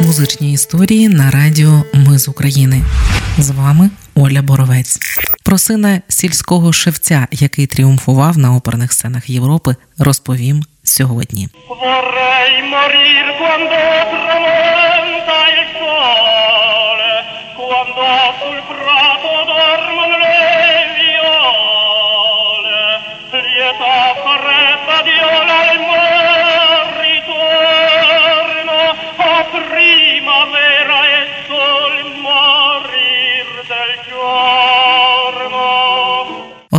Музичні історії на радіо Ми з України. З вами Оля Боровець. Про сина сільського шевця, який тріумфував на оперних сценах Європи, розповім сьогодні.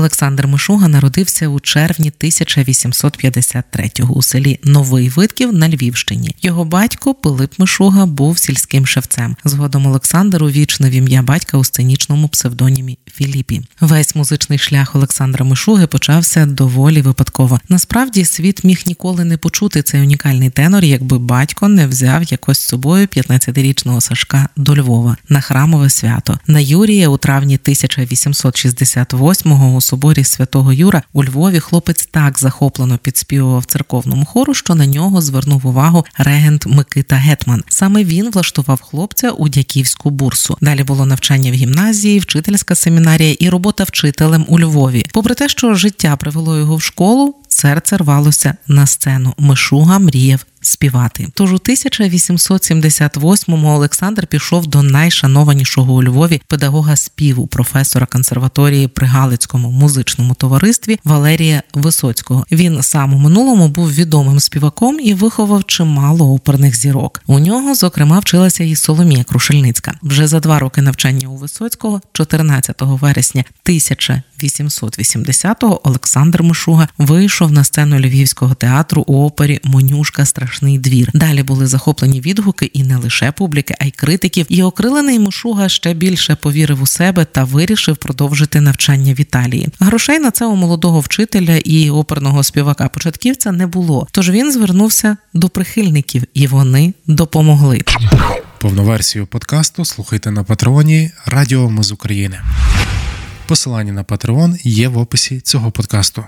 Олександр Мишуга народився у червні 1853-го у селі Новий Витків на Львівщині. Його батько Пилип Мишуга був сільським шевцем. Згодом Олександр увічнив ім'я батька у сценічному псевдонімі Філіпі. Весь музичний шлях Олександра Мишуги почався доволі випадково. Насправді світ міг ніколи не почути цей унікальний тенор, якби батько не взяв якось з собою 15-річного Сашка до Львова на храмове свято. На Юрія у травні 1868-го у соборі святого Юра у Львові хлопець так захоплено підспівував церковному хору, що на нього звернув увагу регент Микита Гетман. Саме він влаштував хлопця у дяківську бурсу. Далі було навчання в гімназії, вчительська семінарія і робота вчителем у Львові. Попри те, що життя привело його в школу, серце рвалося на сцену. Мишуга мріяв співати. Тож у 1878-му Олександр пішов до найшанованішого у Львові педагога співу, професора консерваторії при Галицькому музичному товаристві Валерія Висоцького. Він сам у минулому був відомим співаком і виховав чимало оперних зірок. У нього, зокрема, вчилася і Соломія Крушельницька. Вже за два роки навчання у Висоцького, 14 вересня 1880-го Олександр Мишуга вийшов на сцену Львівського театру у опері Монюшка Страшний двір. Далі були захоплені відгуки і не лише публіки, а й критиків. І окрилений Мишуга ще більше повірив у себе та вирішив продовжити навчання в Італії. Грошей на це у молодого вчителя і оперного співака початківця не було. Тож він звернувся до прихильників, і вони допомогли. Повну версію подкасту слухайте на патреоні Радіо Ми з України. Посилання на Patreon є в описі цього подкасту.